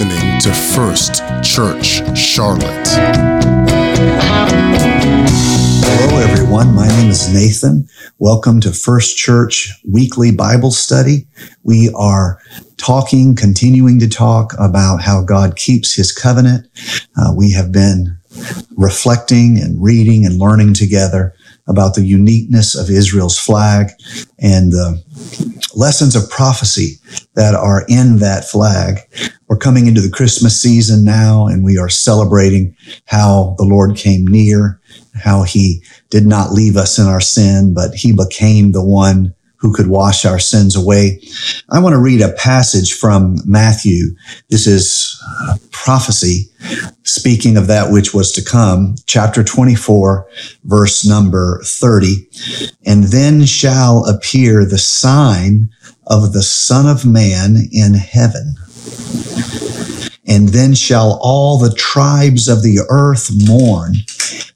listening to First Church Charlotte. Hello, everyone. My name is Nathan. Welcome to First Church Weekly Bible Study. We are talking, continuing to talk about how God keeps his covenant. Uh, we have been reflecting and reading and learning together about the uniqueness of Israel's flag and the lessons of prophecy that are in that flag. We're coming into the Christmas season now and we are celebrating how the Lord came near, how he did not leave us in our sin, but he became the one who could wash our sins away. I want to read a passage from Matthew. This is prophecy speaking of that which was to come, chapter 24, verse number 30. And then shall appear the sign of the Son of Man in heaven. And then shall all the tribes of the earth mourn,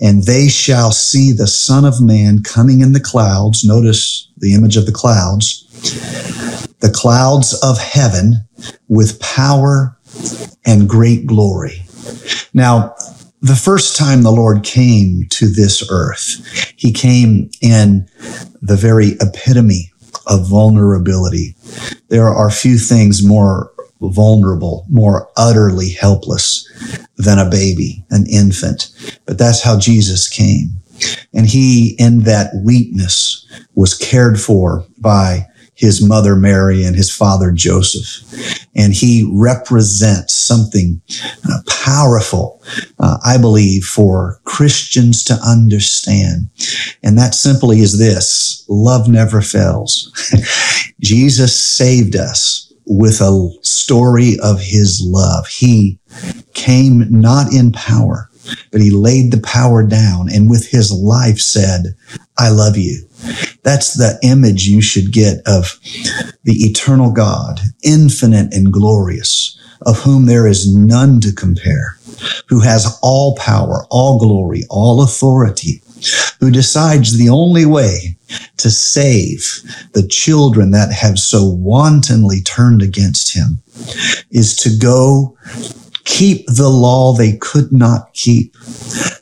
and they shall see the Son of Man coming in the clouds. Notice the image of the clouds. The clouds of heaven with power and great glory. Now, the first time the Lord came to this earth, he came in the very epitome of vulnerability. There are few things more vulnerable, more utterly helpless than a baby, an infant. But that's how Jesus came. And he, in that weakness, was cared for by his mother Mary and his father Joseph. And he represents something uh, powerful, uh, I believe, for Christians to understand. And that simply is this love never fails. Jesus saved us with a story of his love. He came not in power, but he laid the power down and with his life said, I love you. That's the image you should get of the eternal God, infinite and glorious, of whom there is none to compare, who has all power, all glory, all authority, who decides the only way to save the children that have so wantonly turned against him is to go keep the law they could not keep,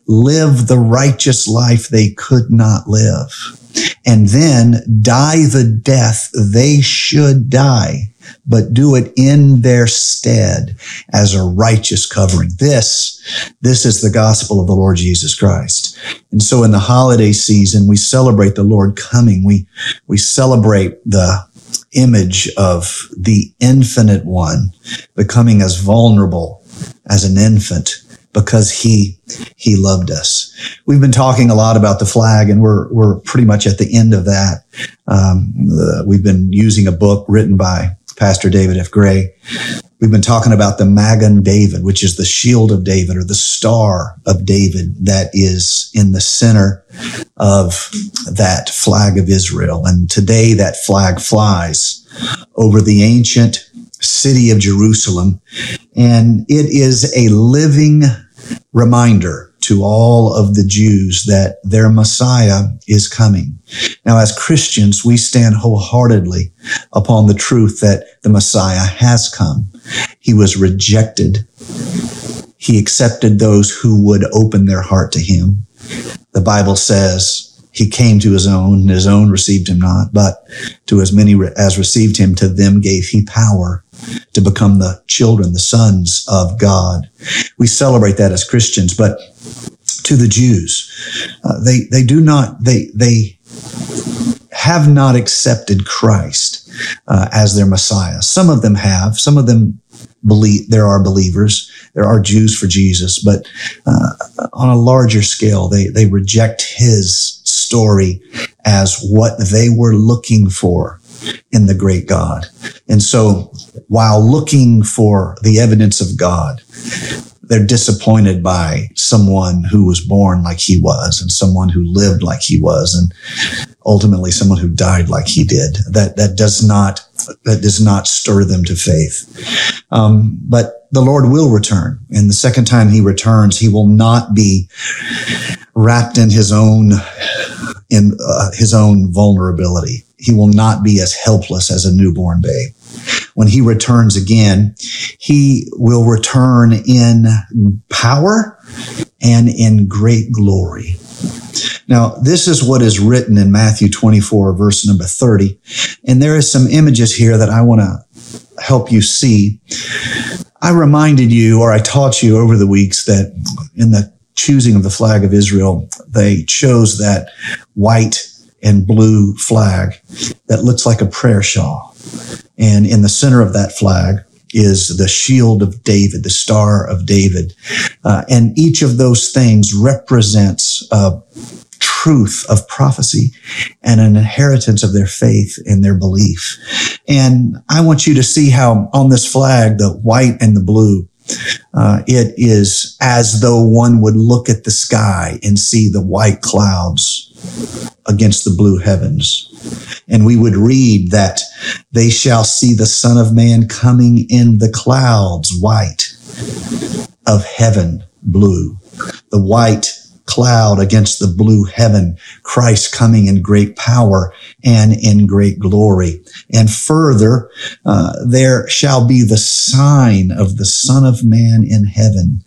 live the righteous life they could not live, and then die the death they should die, but do it in their stead as a righteous covering. This, this is the gospel of the Lord Jesus Christ. And so in the holiday season, we celebrate the Lord coming. We, we celebrate the image of the infinite one becoming as vulnerable as an infant because he he loved us. We've been talking a lot about the flag, and we're we're pretty much at the end of that. Um, uh, we've been using a book written by Pastor David F. Gray. We've been talking about the Magen David, which is the shield of David or the star of David that is in the center of that flag of Israel. And today that flag flies over the ancient city of Jerusalem. And it is a living reminder to all of the Jews that their Messiah is coming. Now, as Christians, we stand wholeheartedly upon the truth that the Messiah has come. He was rejected. He accepted those who would open their heart to him. The Bible says he came to his own, and his own received him not, but to as many as received him, to them gave he power to become the children, the sons of God. We celebrate that as Christians, but to the Jews, uh, they they do not they they have not accepted Christ uh, as their Messiah. Some of them have. Some of them believe there are believers. There are Jews for Jesus, but uh, on a larger scale, they they reject His story as what they were looking for in the great God. And so while looking for the evidence of God, they're disappointed by someone who was born like he was and someone who lived like he was and ultimately someone who died like he did. That, that does not, that does not stir them to faith. Um, but the Lord will return. And the second time he returns, he will not be wrapped in his own, in uh, his own vulnerability. He will not be as helpless as a newborn babe. When he returns again, he will return in power and in great glory. Now, this is what is written in Matthew 24, verse number 30. And there is some images here that I want to help you see. I reminded you, or I taught you over the weeks that in the choosing of the flag of Israel, they chose that white and blue flag that looks like a prayer shawl. And in the center of that flag is the shield of David, the star of David. Uh, and each of those things represents a truth of prophecy and an inheritance of their faith and their belief. And I want you to see how on this flag, the white and the blue, uh, it is as though one would look at the sky and see the white clouds against the blue heavens. And we would read that they shall see the Son of Man coming in the clouds, white of heaven, blue. The white cloud against the blue heaven, Christ coming in great power and in great glory. And further, uh, there shall be the sign of the Son of Man in heaven.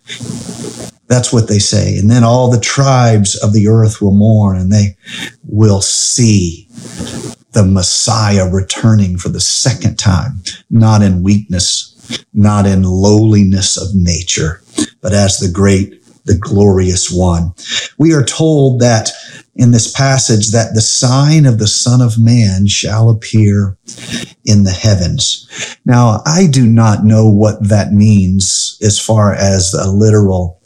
That's what they say. And then all the tribes of the earth will mourn and they will see the Messiah returning for the second time, not in weakness, not in lowliness of nature, but as the great the glorious one. We are told that in this passage that the sign of the Son of Man shall appear in the heavens. Now, I do not know what that means as far as a literal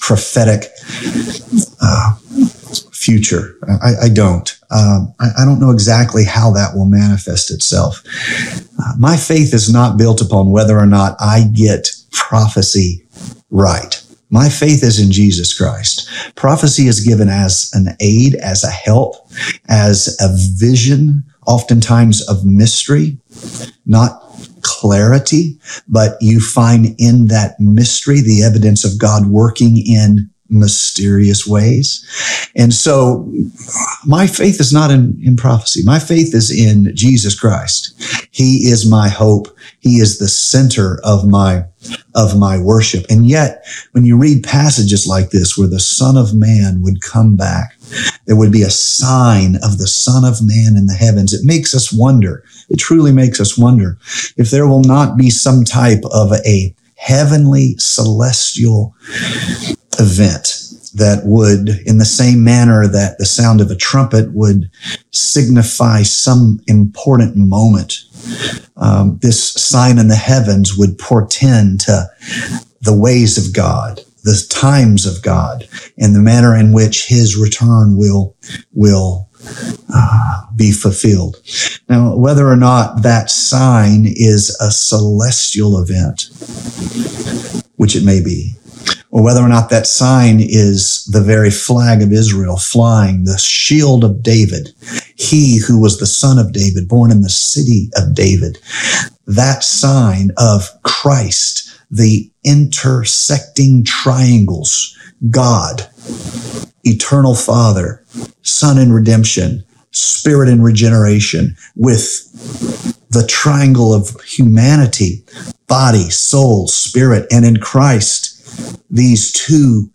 prophetic uh, future. I, I don't. Um, I, I, don't know exactly how that will manifest itself. Uh, my faith is not built upon whether or not I get prophecy right. My faith is in Jesus Christ. Prophecy is given as an aid, as a help, as a vision, oftentimes of mystery, not clarity, but you find in that mystery the evidence of God working in mysterious ways. And so my faith is not in, in prophecy. My faith is in Jesus Christ. He is my hope. He is the center of my, of my worship. And yet, when you read passages like this where the son of man would come back, there would be a sign of the son of man in the heavens. It makes us wonder. It truly makes us wonder if there will not be some type of a heavenly celestial event that would, in the same manner that the sound of a trumpet would signify some important moment, um, this sign in the heavens would portend to the ways of God, the times of God, and the manner in which His return will will uh, be fulfilled. Now, whether or not that sign is a celestial event, which it may be, or whether or not that sign is the very flag of Israel flying, the shield of David, he who was the son of David, born in the city of David, that sign of Christ, the intersecting triangles, God, eternal Father, Son in redemption, Spirit in regeneration, with the triangle of humanity, body, soul, spirit, and in Christ, these two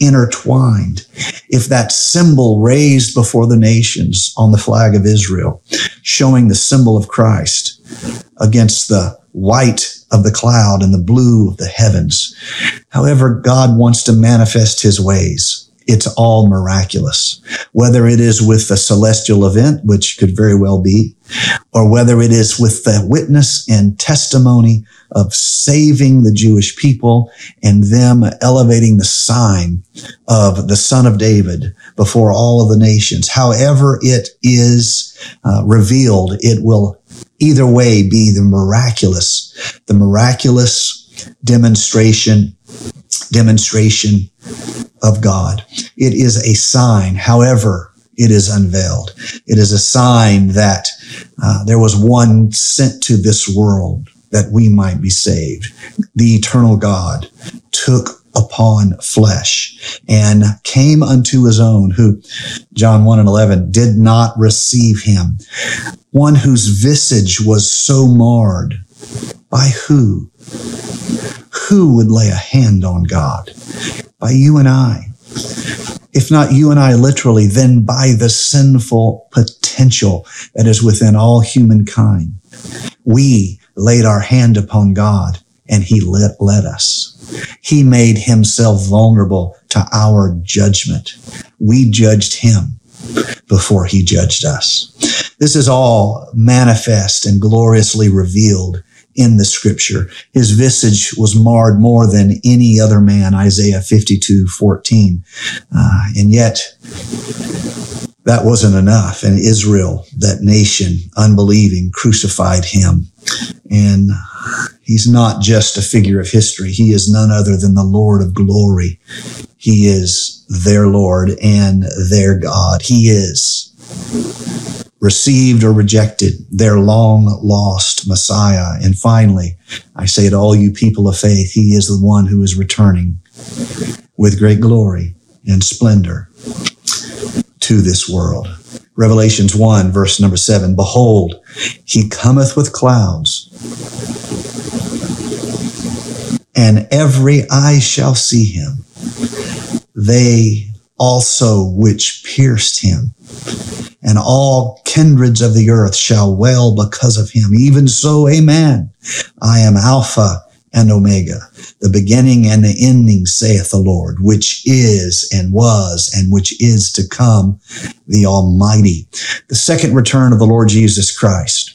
intertwined. If that symbol raised before the nations on the flag of Israel, showing the symbol of Christ against the white of the cloud and the blue of the heavens. However, God wants to manifest his ways it's all miraculous. Whether it is with the celestial event, which could very well be, or whether it is with the witness and testimony of saving the Jewish people and them elevating the sign of the son of David before all of the nations. However it is uh, revealed, it will either way be the miraculous, the miraculous demonstration, demonstration of God. It is a sign. However, it is unveiled. It is a sign that uh, there was one sent to this world that we might be saved. The eternal God took upon flesh and came unto his own who John 1 and 11 did not receive him. One whose visage was so marred By who? Who would lay a hand on God? By you and I. If not you and I literally, then by the sinful potential that is within all humankind. We laid our hand upon God and he let, let us. He made himself vulnerable to our judgment. We judged him before he judged us. This is all manifest and gloriously revealed in the scripture. His visage was marred more than any other man, Isaiah 52, 14. Uh, and yet, that wasn't enough. And Israel, that nation, unbelieving, crucified him. And he's not just a figure of history. He is none other than the Lord of glory. He is their Lord and their God. He is received or rejected their long lost Messiah. And finally, I say to all you people of faith, he is the one who is returning with great glory and splendor to this world. Revelations 1 verse number 7, behold, he cometh with clouds and every eye shall see him. They also which pierced him and all kindreds of the earth shall wail because of him. Even so, amen. I am Alpha and Omega, the beginning and the ending, saith the Lord, which is and was and which is to come, the Almighty. The second return of the Lord Jesus Christ.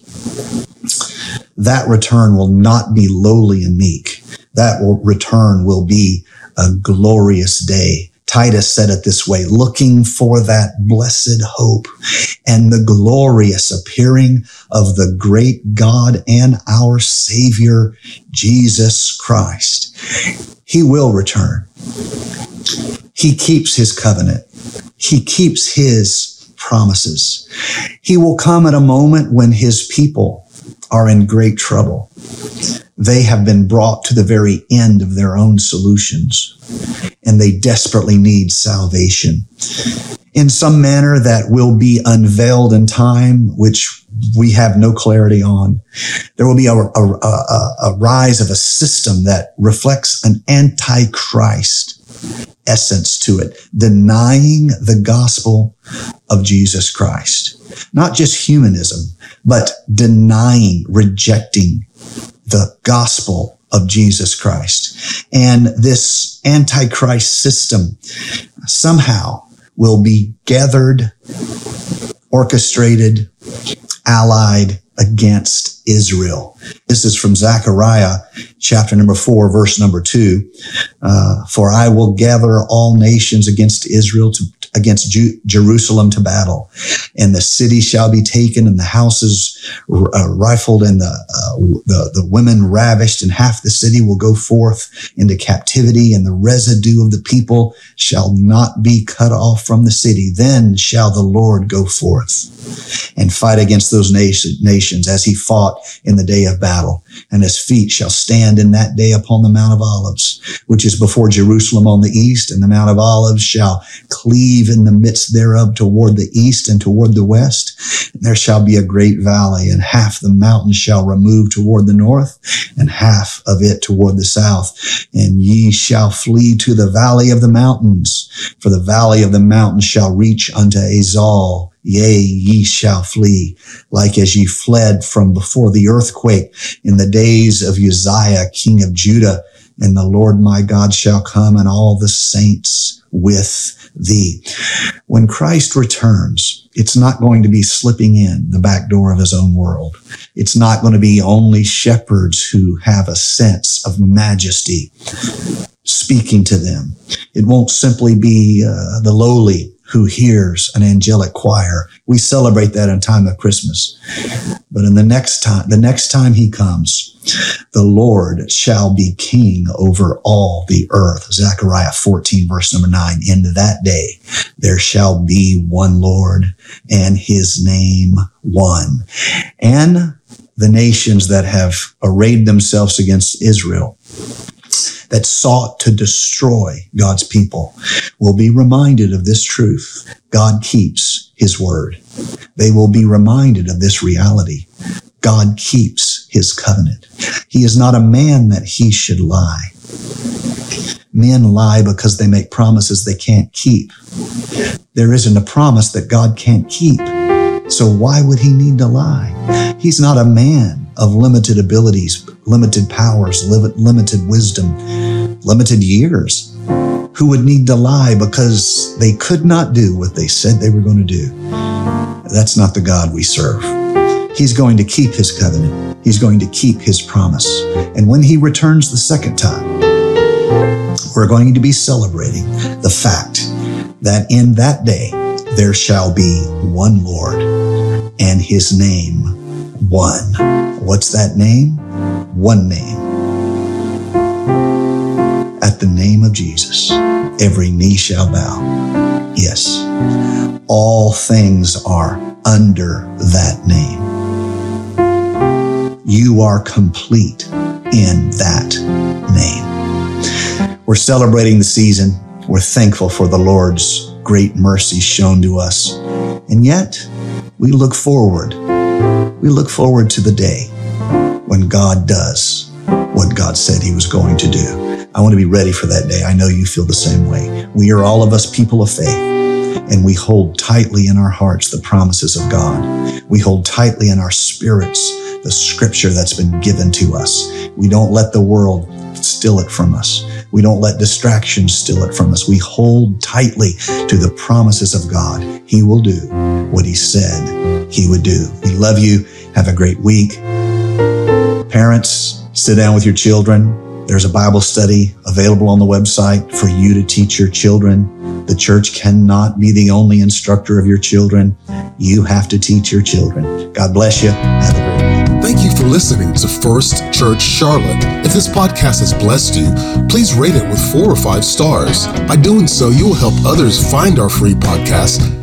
That return will not be lowly and meek. That will, return will be a glorious day Titus said it this way, looking for that blessed hope and the glorious appearing of the great God and our Savior, Jesus Christ. He will return. He keeps his covenant. He keeps his promises. He will come at a moment when his people are in great trouble. They have been brought to the very end of their own solutions and they desperately need salvation in some manner that will be unveiled in time, which we have no clarity on. There will be a, a, a, a rise of a system that reflects an antichrist essence to it, denying the gospel of Jesus Christ. Not just humanism, but denying, rejecting the gospel of Jesus Christ. And this antichrist system somehow will be gathered, orchestrated, allied against Israel. This is from Zechariah chapter number four, verse number two. Uh, For I will gather all nations against Israel to, against Ju- Jerusalem to battle, and the city shall be taken, and the houses uh, rifled, and the, uh, the the women ravished, and half the city will go forth into captivity, and the residue of the people shall not be cut off from the city. Then shall the Lord go forth and fight against those nations as he fought in the day of battle. And his feet shall stand in that day upon the Mount of Olives, which is before Jerusalem on the east, and the Mount of Olives shall cleave in the midst thereof toward the east and toward the west. And there shall be a great valley, and half the mountain shall remove toward the north, and half of it toward the south. And ye shall flee to the valley of the mountains, for the valley of the mountains shall reach unto Azal Yea, ye shall flee, like as ye fled from before the earthquake in the days of Uzziah, king of Judah. And the Lord my God shall come and all the saints with thee. When Christ returns, it's not going to be slipping in the back door of his own world. It's not going to be only shepherds who have a sense of majesty speaking to them. It won't simply be uh, the lowly who hears an angelic choir. We celebrate that in time of Christmas. But in the next time, the next time he comes, the Lord shall be king over all the earth. Zechariah 14 verse number nine. In that day, there shall be one Lord and his name one. And the nations that have arrayed themselves against Israel that sought to destroy God's people will be reminded of this truth. God keeps his word. They will be reminded of this reality. God keeps his covenant. He is not a man that he should lie. Men lie because they make promises they can't keep. There isn't a promise that God can't keep. So why would he need to lie? He's not a man of limited abilities, limited powers, limited wisdom, limited years who would need to lie because they could not do what they said they were going to do. That's not the God we serve. He's going to keep his covenant. He's going to keep his promise. And when he returns the second time, we're going to be celebrating the fact that in that day there shall be one Lord and his name one. What's that name? One name. At the name of Jesus, every knee shall bow. Yes, all things are under that name. You are complete in that name. We're celebrating the season. We're thankful for the Lord's great mercy shown to us. And yet, we look forward. We look forward to the day when God does what God said he was going to do. I want to be ready for that day. I know you feel the same way. We are all of us people of faith, and we hold tightly in our hearts the promises of God. We hold tightly in our spirits the scripture that's been given to us. We don't let the world steal it from us. We don't let distractions steal it from us. We hold tightly to the promises of God. He will do what he said he would do. We love you. Have a great week. Parents, sit down with your children. There's a Bible study available on the website for you to teach your children. The church cannot be the only instructor of your children. You have to teach your children. God bless you. Have a great for listening to First Church Charlotte. If this podcast has blessed you, please rate it with four or five stars. By doing so, you will help others find our free podcast